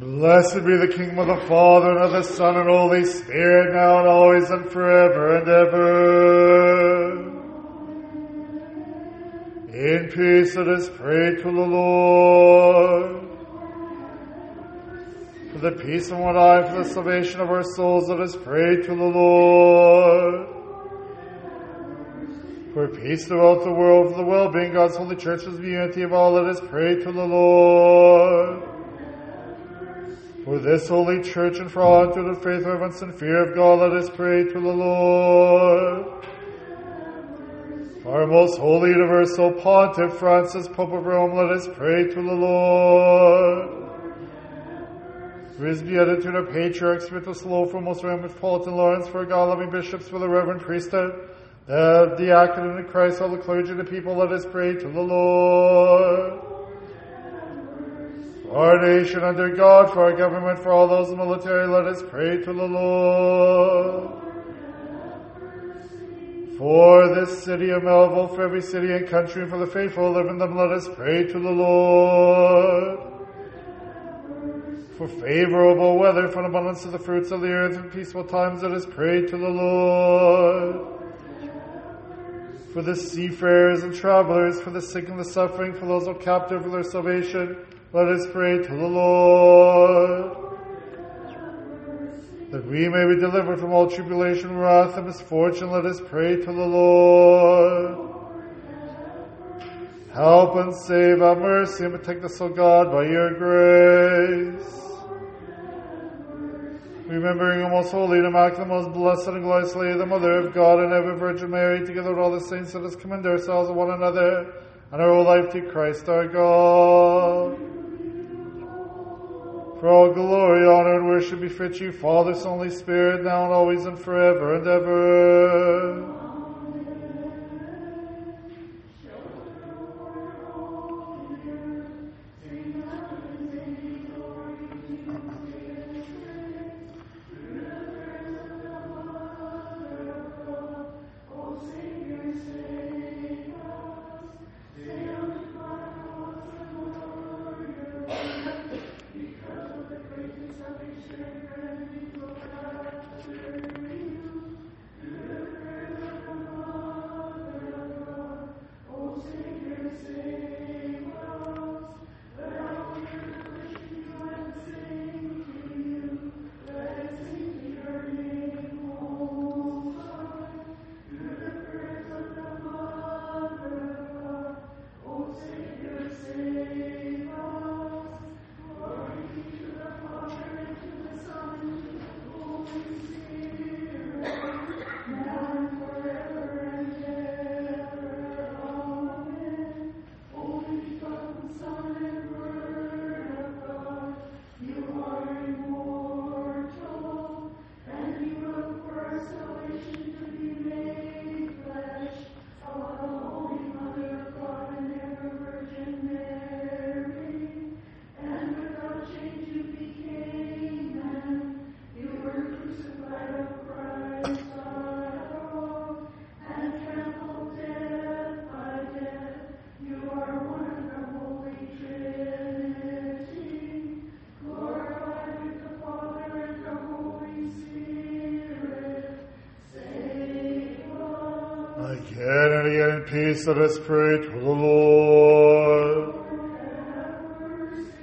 Blessed be the kingdom of the Father and of the Son and Holy Spirit, now and always and forever and ever. In peace let us pray to the Lord. For the peace of one eye, for the salvation of our souls, let us pray to the Lord. For peace throughout the world, for the well-being of God's holy church, for the unity of all, let us pray to the Lord. For this holy church and for all to the faith, reverence, and fear of God, let us pray to the Lord. Our most holy universal pontiff, Francis, Pope of Rome, let us pray to the Lord. For his beatitude of patriarchs, Sviatoslav, for most and Lawrence, for God-loving bishops, for the reverend priesthood, the diaconate and Christ, all the clergy the people, let us pray to the Lord our nation under God, for our government, for all those in the military, let us pray to the Lord. For this city of Melville, for every city and country, and for the faithful who live in them, let us pray to the Lord. For favorable weather, for an abundance of the fruits of the earth, and peaceful times, let us pray to the Lord. For the seafarers and travelers, for the sick and the suffering, for those who are captive, for their salvation, let us pray to the Lord. That we may be delivered from all tribulation, wrath, and misfortune, let us pray to the Lord. Help and save our mercy and protect us, O God, by your grace. Remembering the most holy and immaculate, most blessed and glorious Lady, the Mother of God and ever Virgin Mary, together with all the saints, let us commend ourselves and one another and our whole life to Christ our God. For all glory, honor, and worship befit you, Father, Son, Holy Spirit, now and always and forever and ever. Peace, let us pray to the Lord.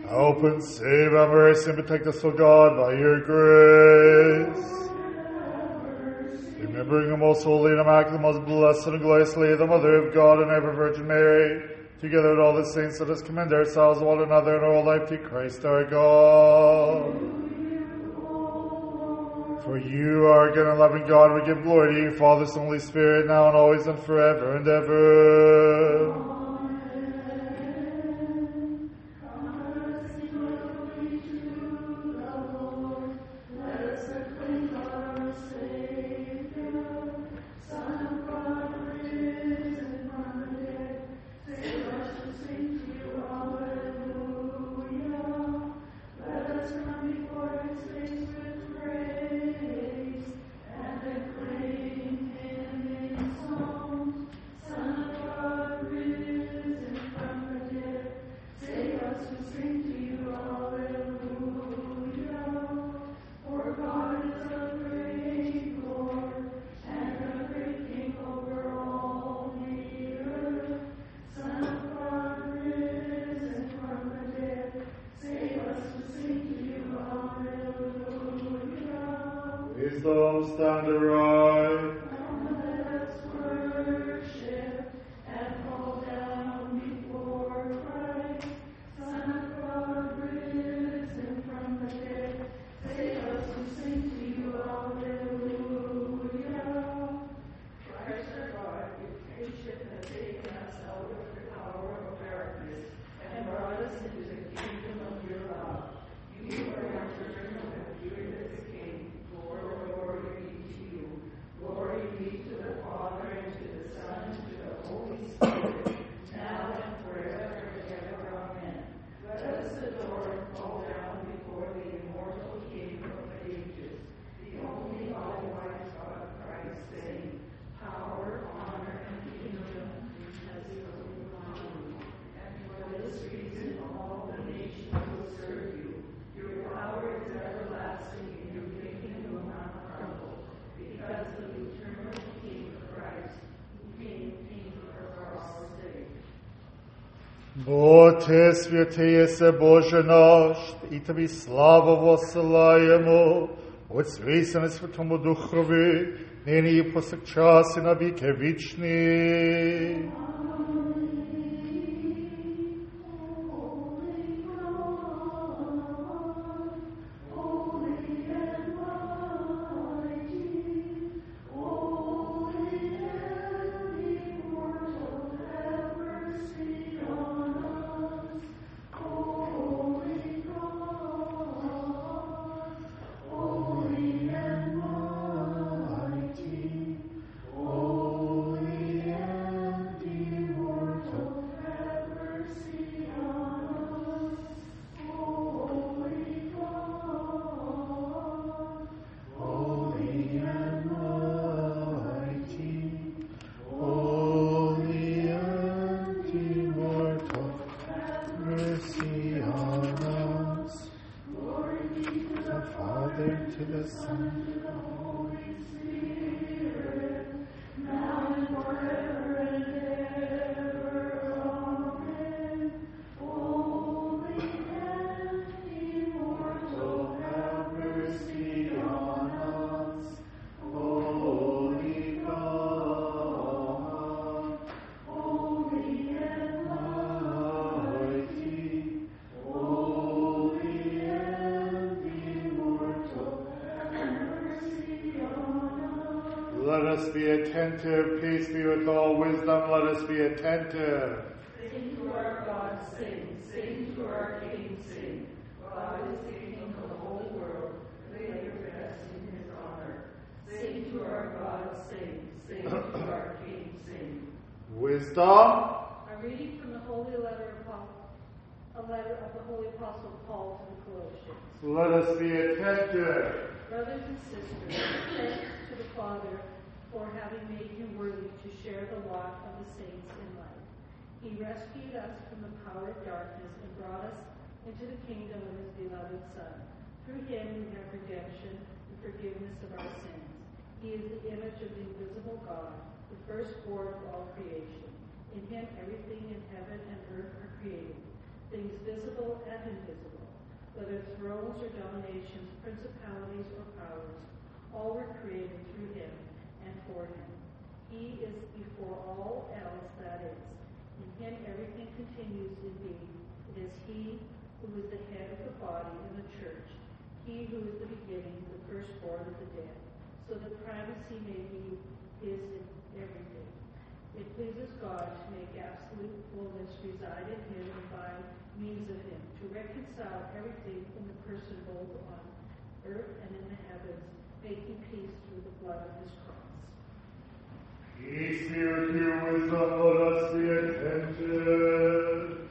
Help and save our mercy and protect us, O God, by your grace. Remembering the most holy and immaculate, most blessed and gloriously, the Mother of God and ever Virgin Mary, together with all the saints, let us commend ourselves one another and our life to Christ our God. For you are good and loving God, we give glory to you, Father, Son, Holy Spirit, now and always and forever and ever. Wisdom stand aright. Благочестие се Боже наш, и Теби славу вослаємо, от свисане Святому Духові, нині і посек час і на віки вічні. Us be attentive. Peace be with all wisdom. Let us be attentive. Sing to our God, sing. Sing to our King, sing. God is the King of the whole world. Lay your best in his honor. Sing to our God, sing. Sing to our King, sing. Wisdom. A reading from the Holy Letter of Paul, a letter of the Holy Apostle Paul to the Colossians. Let us be attentive. Brothers and sisters, thanks to the Father for having made him worthy to share the lot of the saints in life. He rescued us from the power of darkness and brought us into the kingdom of his beloved Son. Through him we have redemption, the forgiveness of our sins. He is the image of the invisible God, the firstborn of all creation. In him everything in heaven and earth are created, things visible and invisible, whether thrones or dominations, principalities or powers, all were created through him for him. He is before all else that is. In him everything continues in being. It is he who is the head of the body in the church, he who is the beginning, the firstborn of the dead, so that primacy may be his in everything. It pleases God to make absolute fullness reside in him and by means of him, to reconcile everything in the person both on earth and in the heavens, making peace through the blood of his cross. Iis virtue is the horas the attended.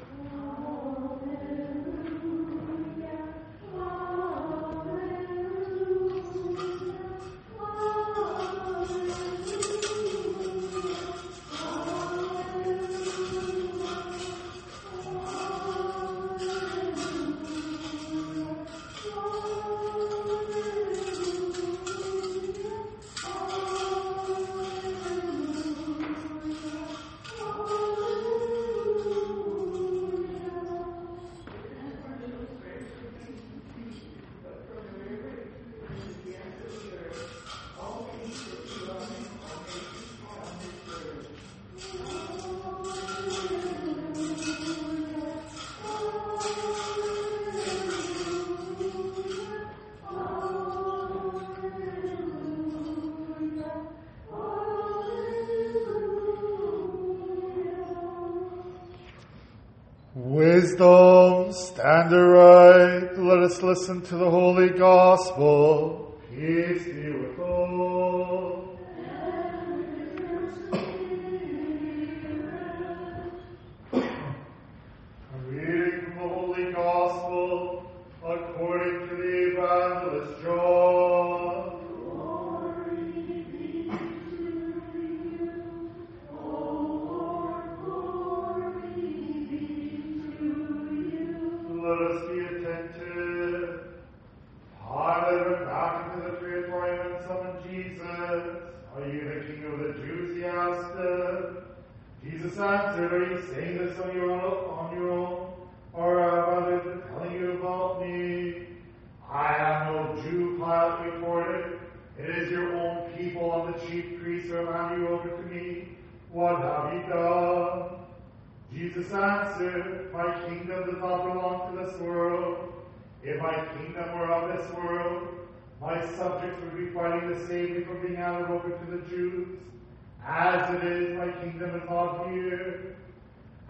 Wisdom, stand aright. Let us listen to the holy gospel. Peace be with all.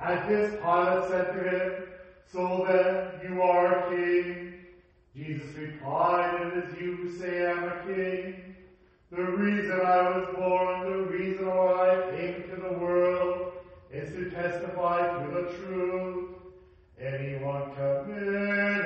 At his Pilate said to him, So then you are a king. Jesus replied, It is you who say I am a king. The reason I was born, the reason why I came to the world, is to testify to the truth. Anyone committed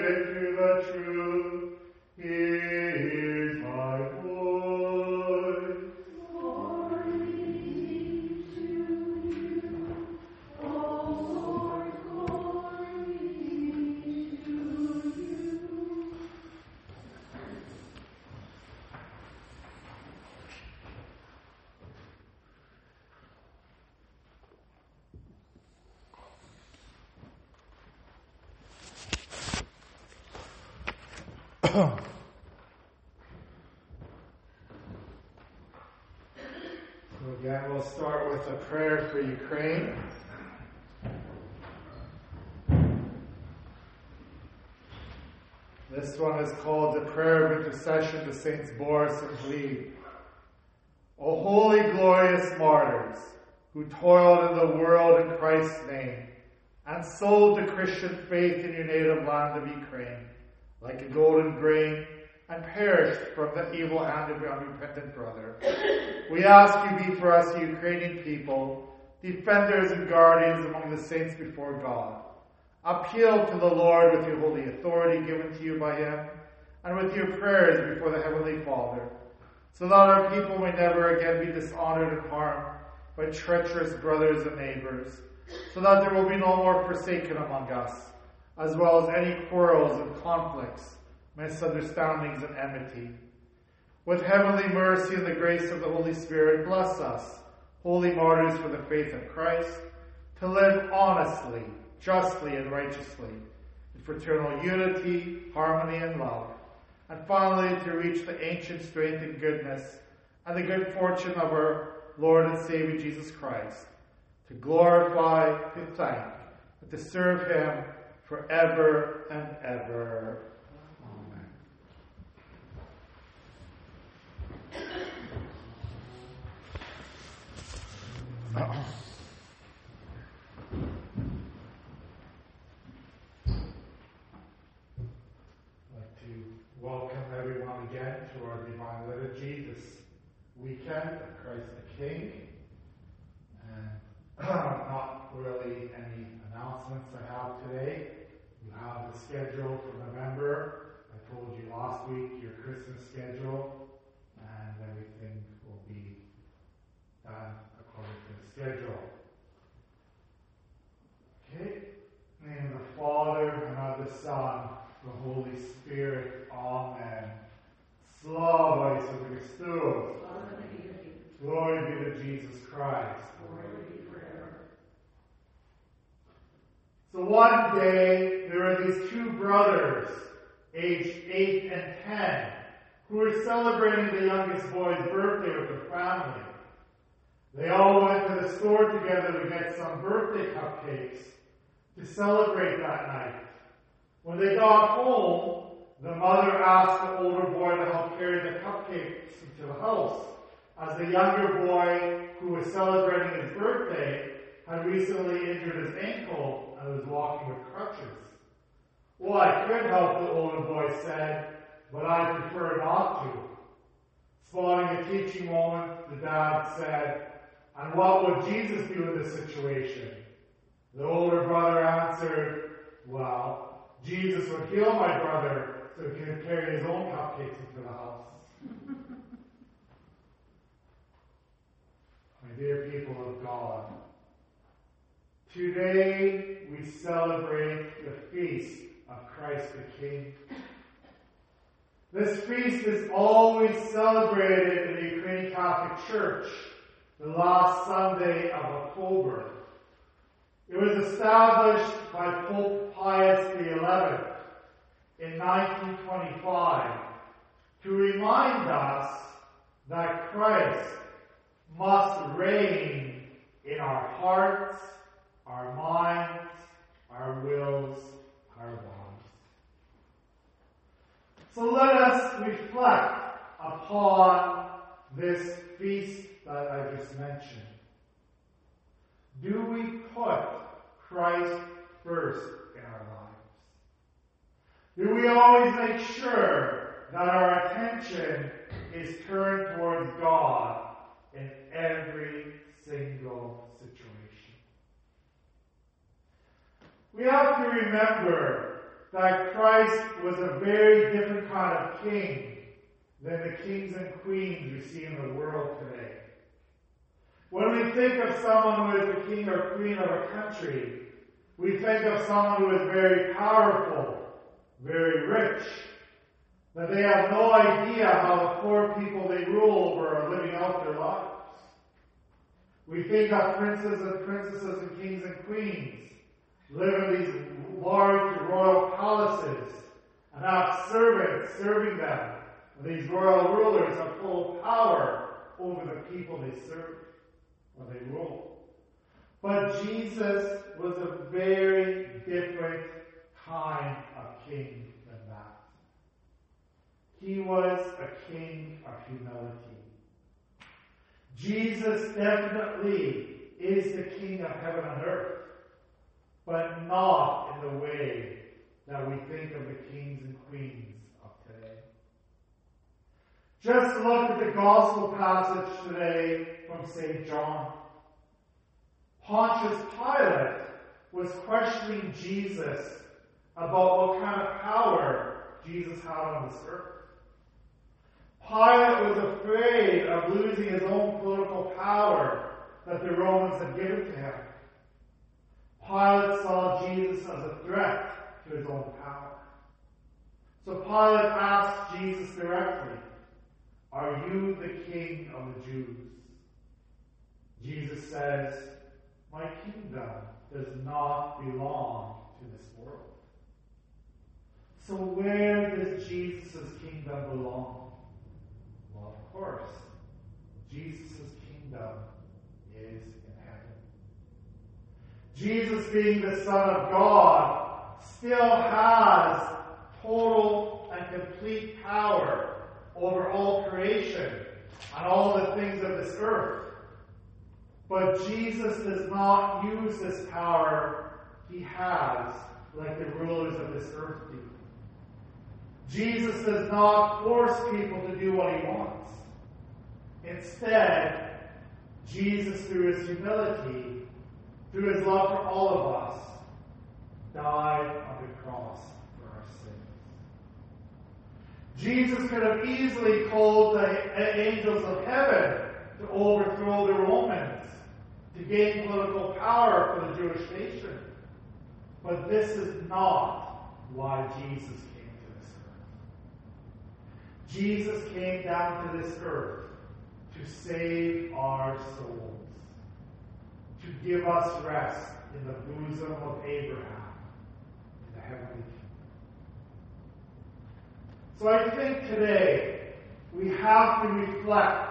is called the Prayer of Intercession to Saints Boris and Gleb. O holy, glorious martyrs, who toiled in the world in Christ's name, and sold the Christian faith in your native land of Ukraine, like a golden grain, and perished from the evil hand of your unrepentant brother. We ask you be for us, the Ukrainian people, defenders and guardians among the saints before God. Appeal to the Lord with your holy authority given to you by Him, and with your prayers before the Heavenly Father, so that our people may never again be dishonored and harmed by treacherous brothers and neighbors, so that there will be no more forsaken among us, as well as any quarrels and conflicts, misunderstandings and enmity. With heavenly mercy and the grace of the Holy Spirit, bless us, holy martyrs for the faith of Christ, to live honestly, justly, and righteously, in fraternal unity, harmony, and love, and finally to reach the ancient strength and goodness and the good fortune of our Lord and Savior Jesus Christ, to glorify, to thank, and to serve Him forever and ever. Amen. I'd like to welcome everyone again to our Divine Liturgy this of Christ the King. And not really any announcements I have today. You have the schedule for November. I told you last week your Christmas schedule, and everything will be done according to the schedule. Okay? In the name of the Father, and of the Son, the Holy Spirit. Amen. Slava Isus Christus. Glory be to Jesus Christ. So one day, there are these two brothers, aged 8 and 10, who were celebrating the youngest boy's birthday with their family. They all went to the store together to get some birthday cupcakes to celebrate that night. When they got home, the mother asked the older boy to help carry the cupcakes to the house, as the younger boy, who was celebrating his birthday, had recently injured his ankle and was walking with crutches. Well, I could help, the older boy said, but I prefer not to. Spotting a teaching moment, the dad said, and what would Jesus do in this situation? The older brother answered, well, Jesus would heal my brother so he could carry his own cupcakes into the house. my dear people of God, today we celebrate the feast of Christ the King. This feast is always celebrated in the Ukrainian Catholic Church the last Sunday of October. It was established by Pope Pius XI in 1925 to remind us that Christ must reign in our hearts, our minds, our wills, our lives. So let us reflect upon this feast that I just mentioned. Do we put Christ first in our lives? Do we always make sure that our attention is turned towards God in every single situation? We have to remember that Christ was a very different kind of king than the kings and queens we see in the world today. When we think of someone who is the king or queen of a country, we think of someone who is very powerful, very rich, that they have no idea how the poor people they rule over are living out their lives. We think of princes and princesses and kings and queens live in these large royal palaces and have servants serving them. And these royal rulers have full power over the people they serve or they rule. But Jesus was a very different kind of king than that. He was a king of humility. Jesus definitely is the king of heaven and earth but not in the way that we think of the kings and queens of today. Just look at the gospel passage today from St. John. Pontius Pilate was questioning Jesus about what kind of power Jesus had on this earth. Pilate was afraid of losing his own political power that the Romans had given to him. Pilate saw Jesus as a threat to his own power. So Pilate asked Jesus directly, Are you the king of the Jews? Jesus says, My kingdom does not belong to this world. So where does Jesus' kingdom belong? Of course, Jesus' kingdom is in heaven. Jesus being the Son of God still has total and complete power over all creation and all the things of this earth. But Jesus does not use this power he has like the rulers of this earth do. Jesus does not force people to do what he wants. Instead, Jesus, through his humility, through his love for all of us, died on the cross for our sins. Jesus could have easily called the angels of heaven to overthrow the Romans, to gain political power for the Jewish nation. But this is not why Jesus came to this earth. Jesus came down to this earth to save our souls to give us rest in the bosom of Abraham in the heavenly kingdom. So I think today we have to reflect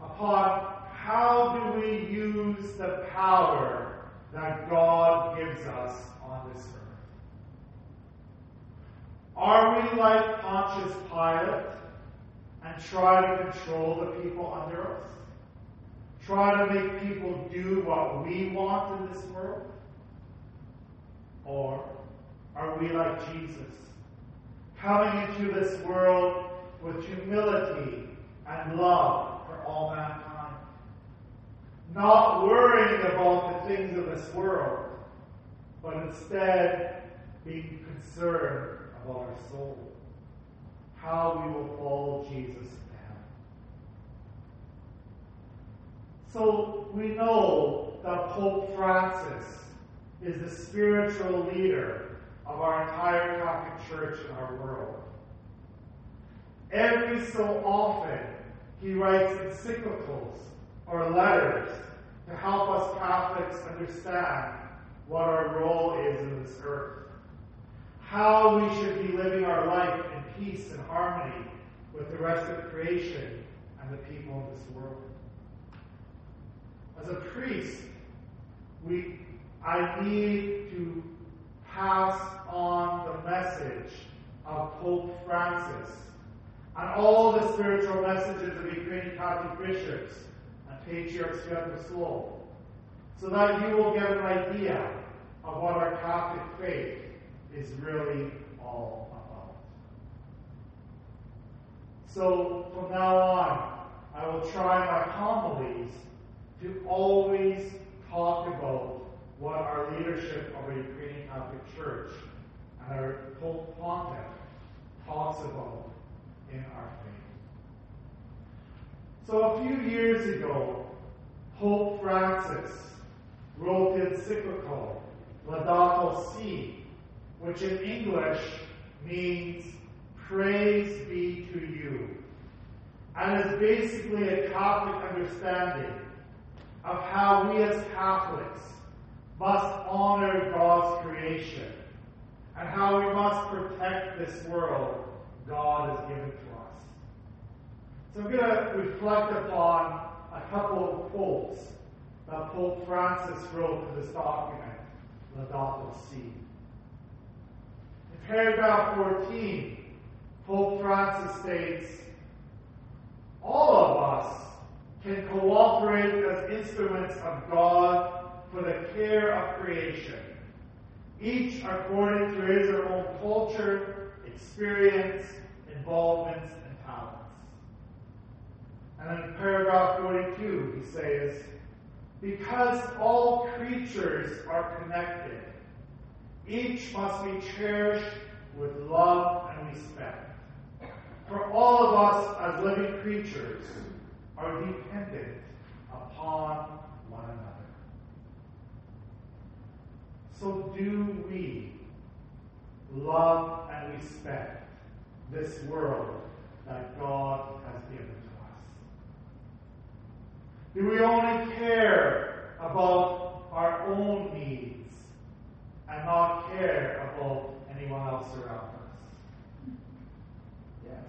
upon how do we use the power that God gives us on this earth. Are we like Pontius Pilate and try to control the people under us? try to make people do what we want in this world? Or are we like Jesus, coming into this world with humility and love for all mankind? Not worrying about the things of this world, but instead being concerned about our soul, how we will follow Jesus heaven. So we know that Pope Francis is the spiritual leader of our entire Catholic Church in our world. Every so often, he writes encyclicals or letters to help us Catholics understand what our role is in this earth, how we should be living our life peace and harmony with the rest of creation and the people of this world. As a priest, we, I need to pass on the message of Pope Francis and all the spiritual messages of Ukrainian Catholic bishops and patriarchs throughout the soul, so that you will get an idea of what our Catholic faith is really all about. So from now on, I will try my homilies to always talk about what our leadership of the Ukrainian Catholic Church and our Pope Pontiff talks about in our faith. So a few years ago, Pope Francis wrote the encyclical Laudato Si, which in English means praise be to you, and is basically a Catholic understanding of how we as Catholics must honor God's creation and how we must protect this world God has given to us. So I'm going to reflect upon a couple of quotes that Pope Francis wrote in this document, Laudato Si. In paragraph 14, Pope Francis states, All of us can cooperate as instruments of God for the care of creation, each according to his or her own culture, experience, involvements, and talents. And in paragraph 42, he says, Because all creatures are connected, each must be cherished with love and respect. For all of us as living creatures are dependent upon one another. So do we love and respect this world that God has given to us? Do we only care about our own needs and not care about anyone else around us? Yes.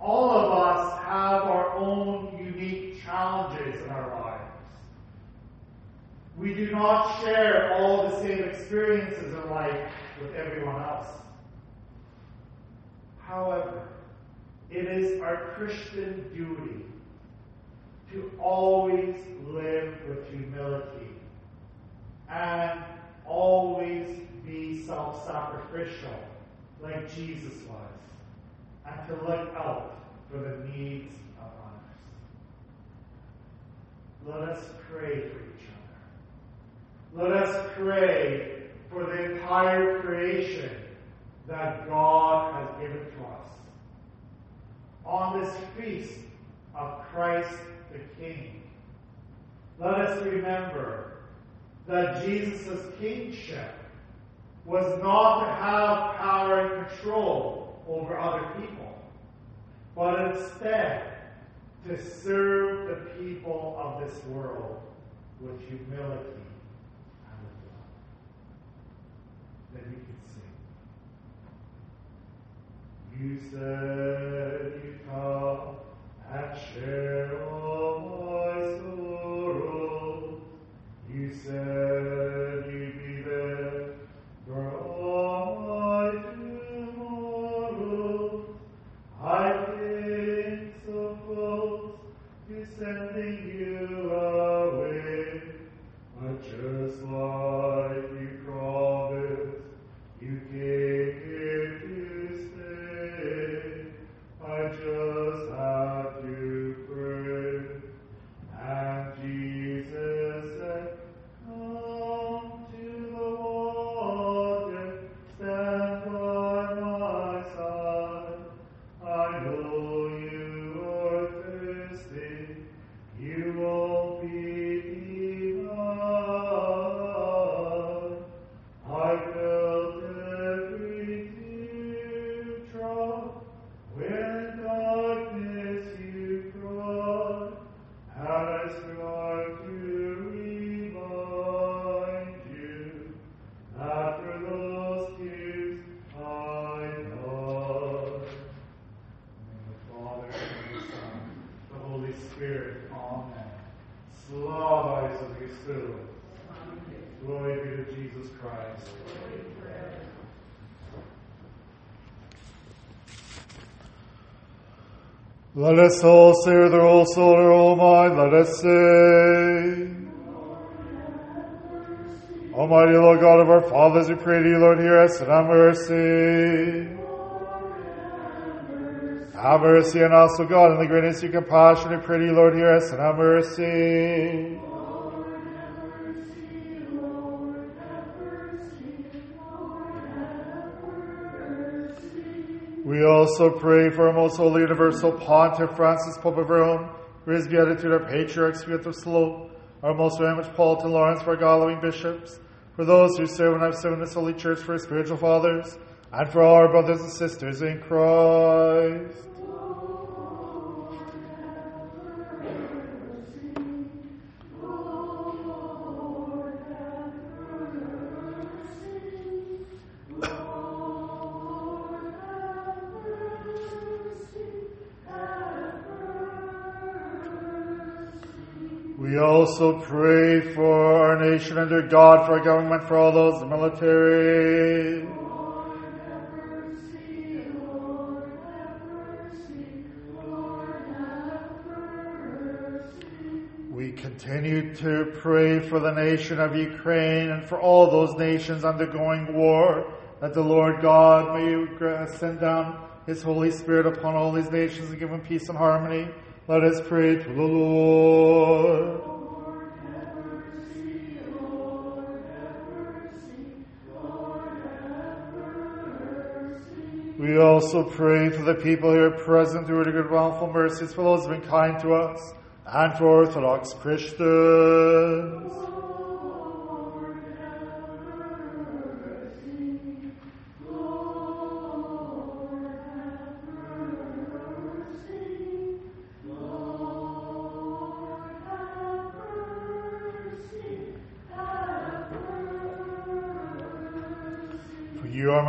All of us have our own unique challenges in our lives. We do not share all the same experiences in life with everyone else. However, it is our Christian duty to always live with humility and always be self sacrificial like Jesus was, and to look out for the needs of others. Let us pray for each other. Let us pray for the entire creation that God has given to us. On this feast of Christ the King, let us remember that Jesus' kingship was not to have power and control over other people, but instead to serve the people of this world with humility and with love. Then we can sing. You said you come and share all my sorrows. You said close to sending you away, but just like Let us all say with our whole soul, our whole mind, let us say. Almighty Lord God of our fathers, we pray to you, Lord, hear us and have mercy. Have mercy on us, O God, in the greatness of your compassion, we pray to you, Lord, hear us and have mercy. Also pray for our most holy universal pontiff Francis Pope of Rome, for his beatitude, our patriarchs, Sviatoslav, our most reverend Paul to Lawrence, for our God-loving bishops, for those who serve and have served in this holy church, for our spiritual fathers, and for all our brothers and sisters in Christ. Also pray for our nation under God, for our government, for all those in the military. We continue to pray for the nation of Ukraine and for all those nations undergoing war, that the Lord God may send down His Holy Spirit upon all these nations and give them peace and harmony. Let us pray to the Lord. We also pray for the people here present who are to good bountiful mercies for those who have been kind to us and for Orthodox Christians.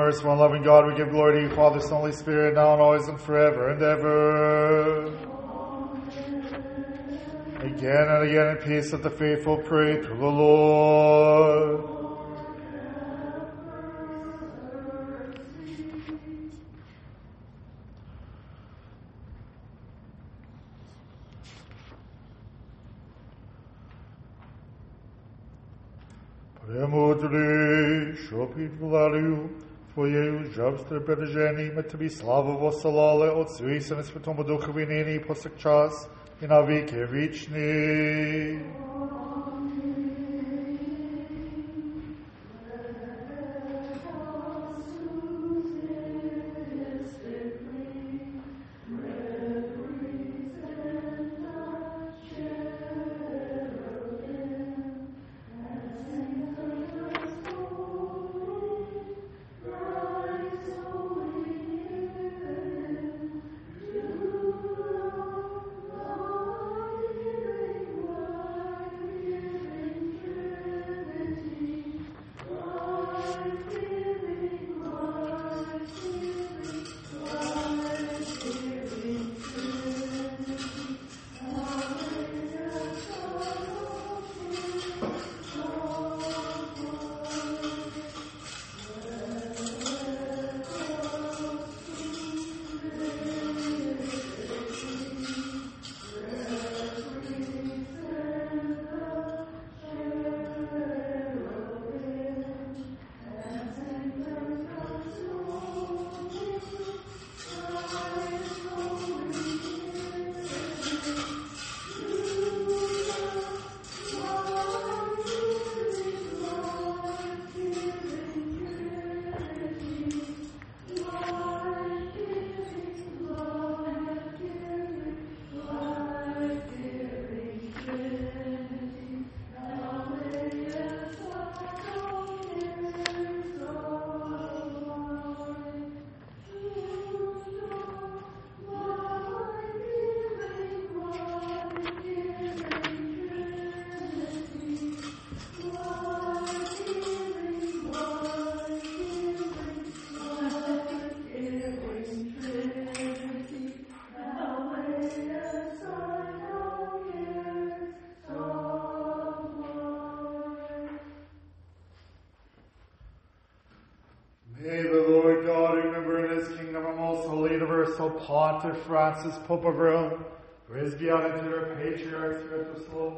merciful and loving God, we give glory to you, Father, Son, Holy Spirit, now and always and forever and ever. Again and again in peace that the faithful pray to the Lord. Premodli, shopping value. Твоєю жабствою бережений, ми тобі славу восилали, Отцю і Сину Святому Духові нині і повсякчас, і на віки вічний. Venerable Francis, Pope of Rome, praise be our patriarchs throughout soul,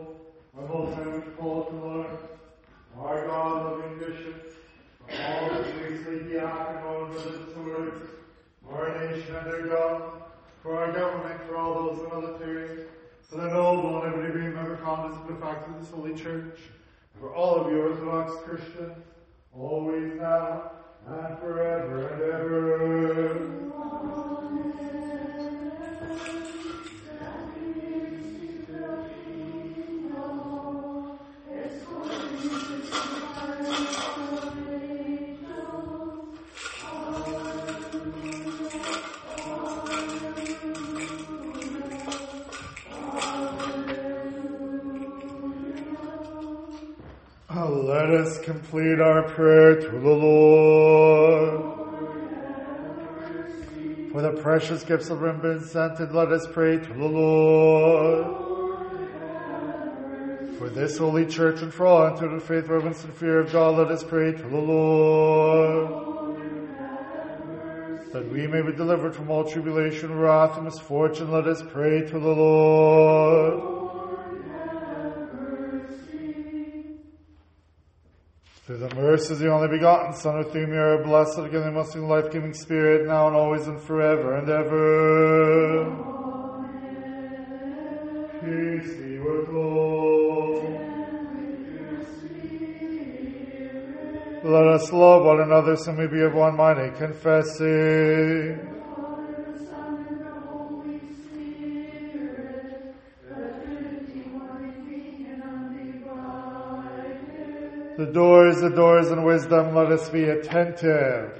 Ah, let us complete our prayer to the Lord. For the precious gifts of sent, and let us pray to the Lord. For this holy church and for all unto the faith, reverence, and fear of God, let us pray to the Lord. That we may be delivered from all tribulation, wrath, and misfortune, let us pray to the Lord. Through the mercy of the only begotten Son, with whom you are blessed, again the most life-giving Spirit, now and always and forever and ever. Let us love one another so we be of one mind and confessing. The doors, the doors in wisdom, let us be attentive.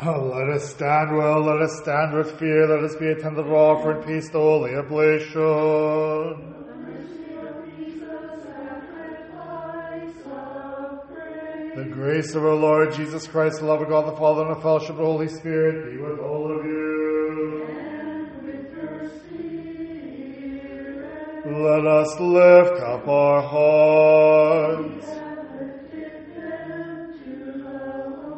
Oh, let us stand well, let us stand with fear, let us be attentive to offer in peace the holy oblation. The grace of our Lord Jesus Christ, the love of God the Father, and the fellowship of the Holy Spirit be with all of you. Let us lift up our hearts.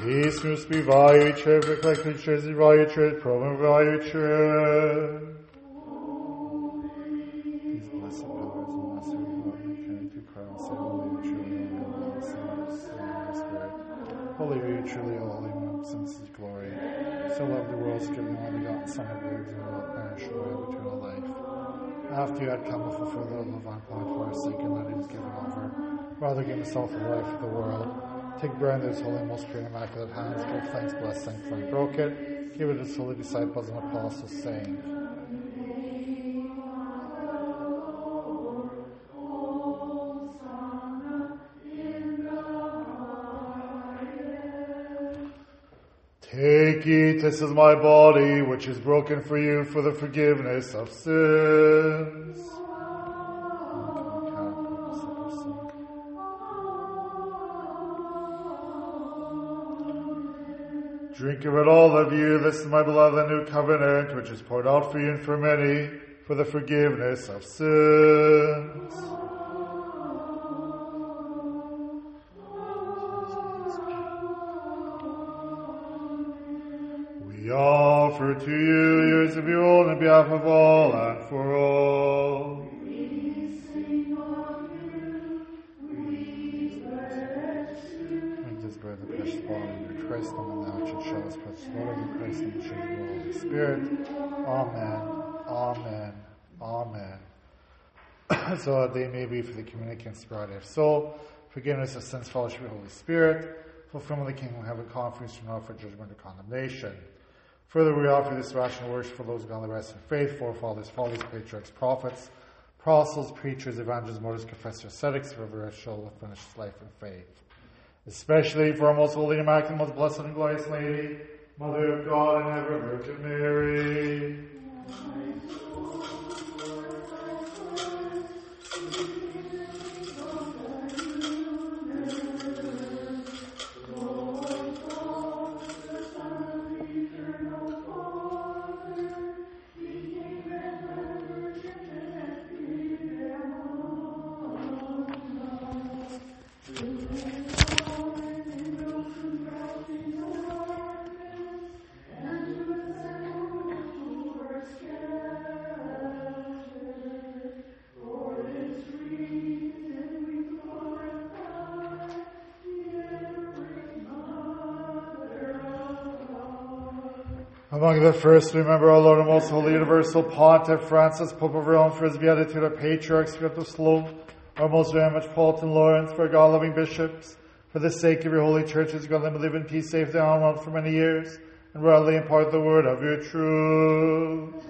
пісню співаючи, викликаючи, зіваючи, промиваючи. These blessed brothers and us who love and connect to Christ, say, Holy, you truly holy, Holy Spirit. Holy, you truly holy, absence is glory. So loved the world, given the only begotten Son of God, who will not perish away of eternal life. After you had come and fulfilled the love of God for our sake, and that he was given over, rather give himself the life of the world. Take bread in those holy, most pure, immaculate hands, give thanks, bless, sanctify, broke it, give it to his holy disciples and apostles, saying, Take, it, this is my body, which is broken for you for the forgiveness of sins. Drink of it, all of you. This is my beloved new covenant, which is poured out for you and for many for the forgiveness of sins. We offer to you years of your own on behalf of all and for all. Christ the which shall show us precious blood of Christ and the of the Holy Spirit. Amen. Amen. Amen. so that they may be for the communicants sobriety of soul, forgiveness of sins, fellowship with the Holy Spirit, fulfillment of the kingdom of heaven, conference from now for judgment or condemnation. Further, we offer this rational worship for those who gone the rest in faith, forefathers, fathers, patriarchs, prophets, apostles, preachers, evangelists, martyrs, confessors, ascetics, for every shall finish life in faith. Especially for our most holy, immaculate, most blessed and glorious Lady, Mother of God and ever Virgin Mary. The first, remember our Lord and most holy universal pontiff Francis, Pope of Rome, for his beatitude, our patriarchs, Philip of Slope, our most very Metropolitan Lawrence, for our God-loving bishops, for the sake of your holy churches, God, let me live in peace, safety, and honor for many years, and broadly impart the word of your truth.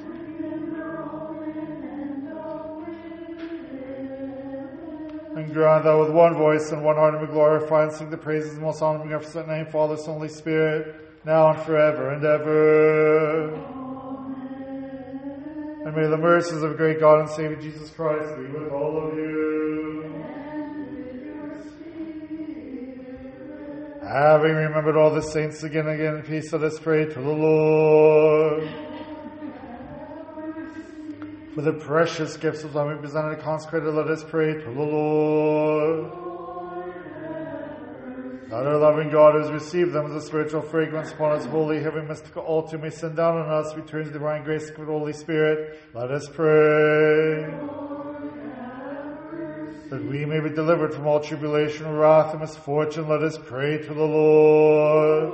And grant that with one voice and one heart we glorify and sing the praises of the most honorable and magnificent name, Father, Son, Holy Spirit, now and forever and ever. Amen. And may the mercies of great God and Savior Jesus Christ be with all of you. Having remembered all the saints again and again in peace, let us pray to the Lord. For the precious gifts of love we presented and consecrated, let us pray to the Lord. That our loving God has received them as a spiritual fragrance upon his holy, heavenly, mystical altar may send down on us, returns divine grace of the Holy Spirit. Let us pray. That we may be delivered from all tribulation, wrath, and misfortune, let us pray to the Lord.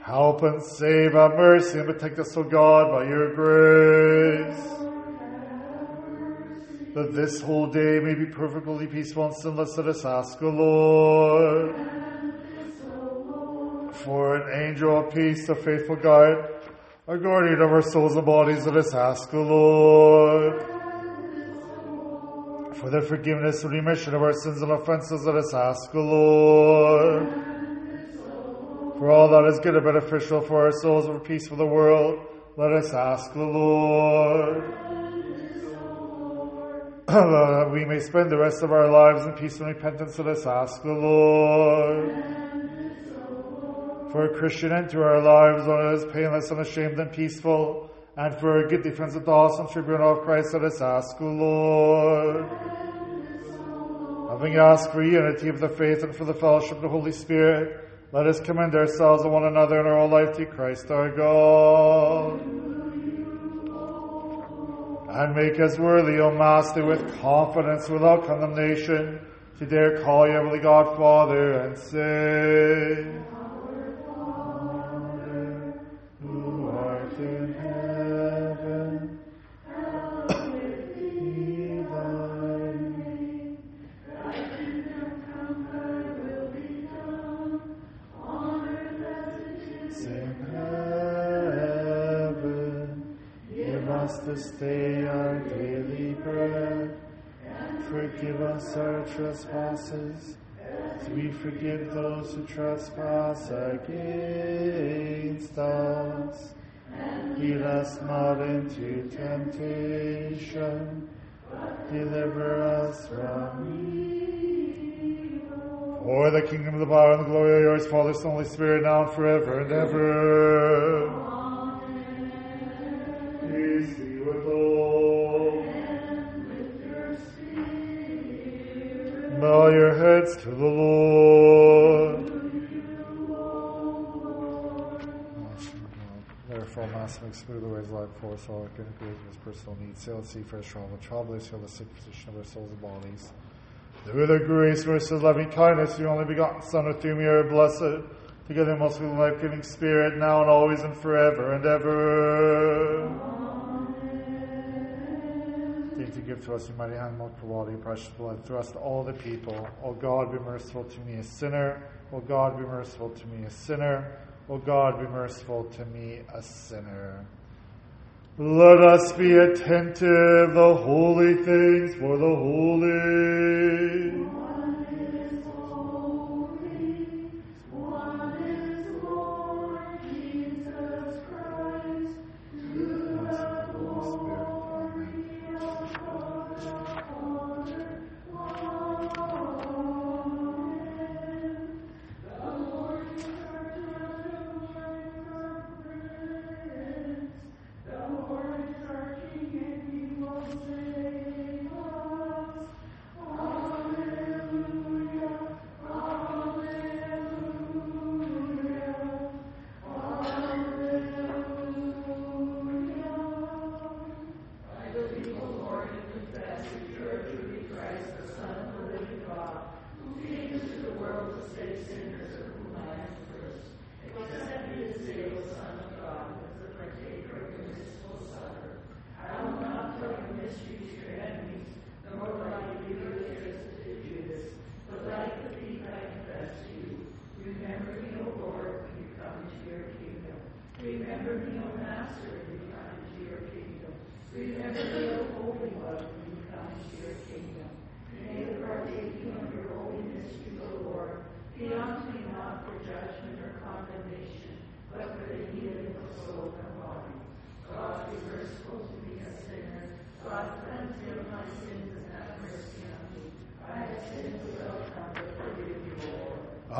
Help and save, have mercy, and protect us, O God, by your grace. That this whole day may be perfectly peaceful and sinless, let us ask the Lord. For an angel of peace, a faithful guide, a guardian of our souls and bodies, let us ask the Lord. For the forgiveness and remission of our sins and offenses, let us ask the Lord. For all that is good and beneficial for our souls and for peace for the world, let us ask the Lord. That we may spend the rest of our lives in peace and repentance, let us ask the Lord. For a Christian end to our lives, one that is painless, and unashamed, and peaceful, and for a good defense of the awesome tribunal of Christ, let us ask the Lord. Having asked for unity of the faith and for the fellowship of the Holy Spirit, let us commend ourselves and one another in our whole life to Christ our God. And make us worthy, O Master, with confidence, without condemnation, to dare call you, Heavenly God, Father, and say, trespass against us. Lead us not into temptation, but deliver us from evil. For the kingdom, of the power, and the glory are yours, Father, Son, Holy Spirit, now and forever and ever. Peace be with all. Bow your heads to the Lord. Therefore, Master makes smooth the ways of life for us all, can agree with his personal needs. Sail at sea, fresh travel, travelers, heal the sick position of our souls and bodies. Through the grace, mercy, loving kindness, your only begotten Son, with whom you are blessed, together most with the life giving Spirit, now and always and forever and ever. Take to give to us your mighty hand, multiple quality, precious blood, through us to all the people. O God, be merciful to me, a sinner. O God, be merciful to me, a sinner. O God, be merciful to me, a sinner. Let us be attentive, the holy things for the holy.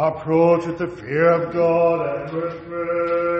Approach with the fear of God and with prayer.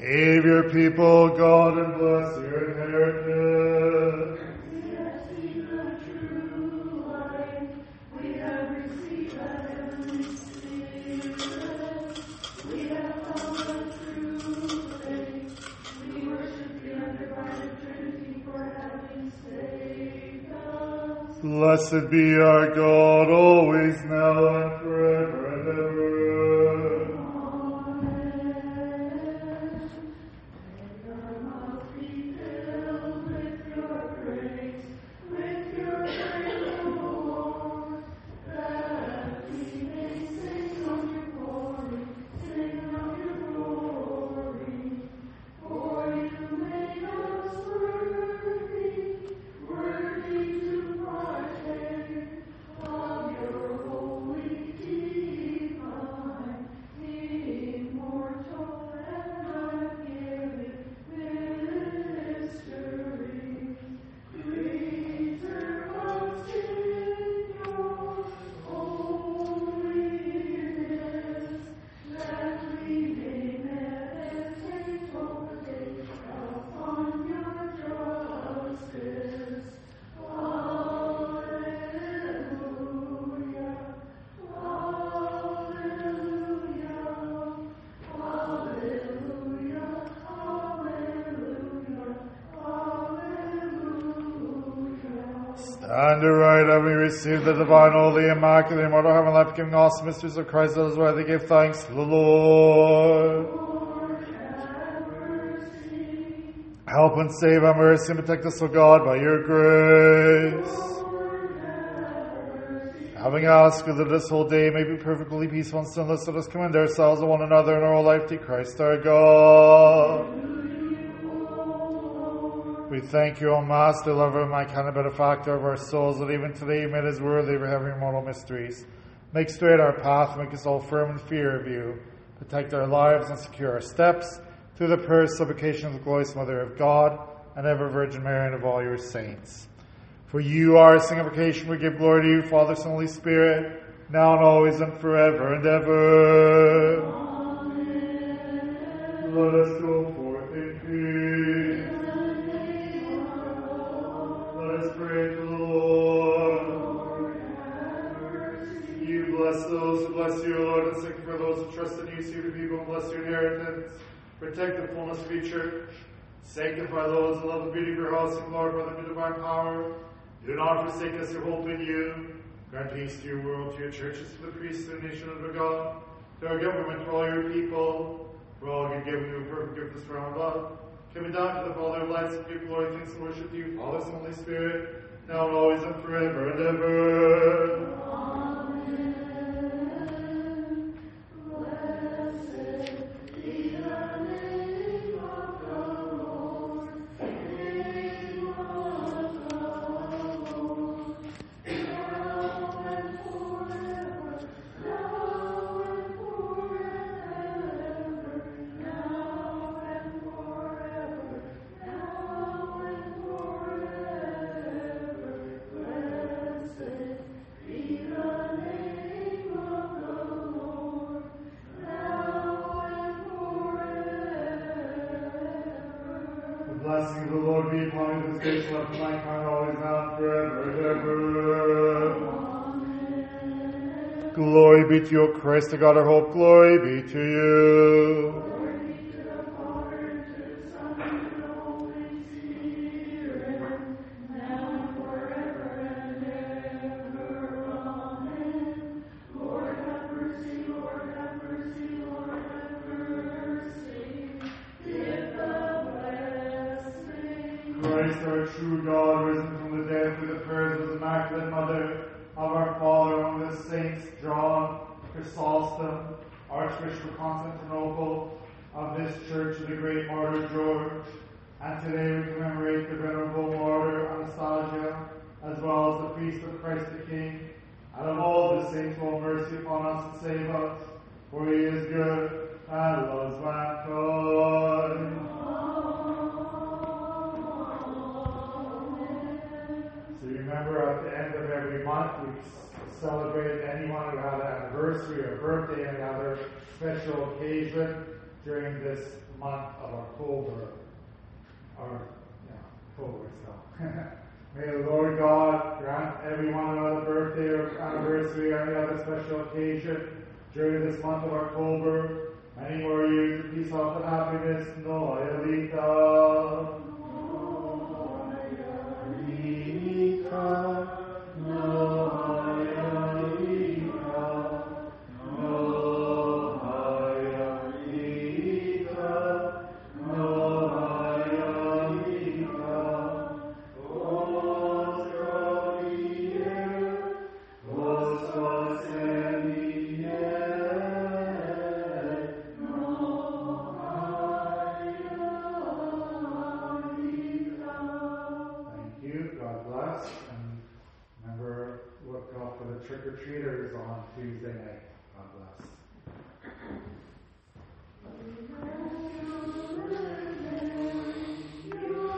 Save your people, God, and bless your inheritance. Blessed be our God, always, Aright, having received the divine, holy, immaculate, immortal, heaven, life giving, awesome mysteries of Christ, that is why they give thanks to the Lord. Help and save our mercy and protect us, O God, by your grace. Having asked that this whole day may be perfectly peaceful and sinless, let us commend ourselves and one another in our life to Christ our God. We thank you, O Master, lover, and my kind of benefactor of our souls, that even today you made us worthy of having immortal mysteries. Make straight our path, make us all firm in fear of you. Protect our lives and secure our steps through the prayers, supplication of the glorious Mother of God and ever Virgin Mary and of all your saints. For you are a sanctification, we give glory to you, Father, Son, Holy Spirit, now and always and forever and ever. Let us bless those who bless you, Lord, and sick for those who trust in you. See the people and bless your inheritance. Protect the fullness of your church. Sanctify those who love the beauty of your house and glorify them in divine power. Do not forsake us who hope in you. Grant peace to your world, to your churches, to the priests, to the nation of God, to our government, to all your people. For all you give you a perfect gift of from above. Coming down to the Father of lights, give glory, thanks, and worship to you, Father, Son, Holy Spirit, now and always and forever and ever. Christ, the God of hope. Glory be to you. To to now forever and ever. Amen. Lord have mercy, Lord have mercy, Lord have mercy. Give the blessing. Christ, our true God, risen from the dead through the prayers of the Immaculate Mother Archbishop of Constantinople, of this church the great martyr George. And today we of October, our yeah, so. May the Lord God grant everyone another birthday or anniversary or any other special occasion during this month of October. Many more years of peace, health, and happiness. Noia Lita. Thank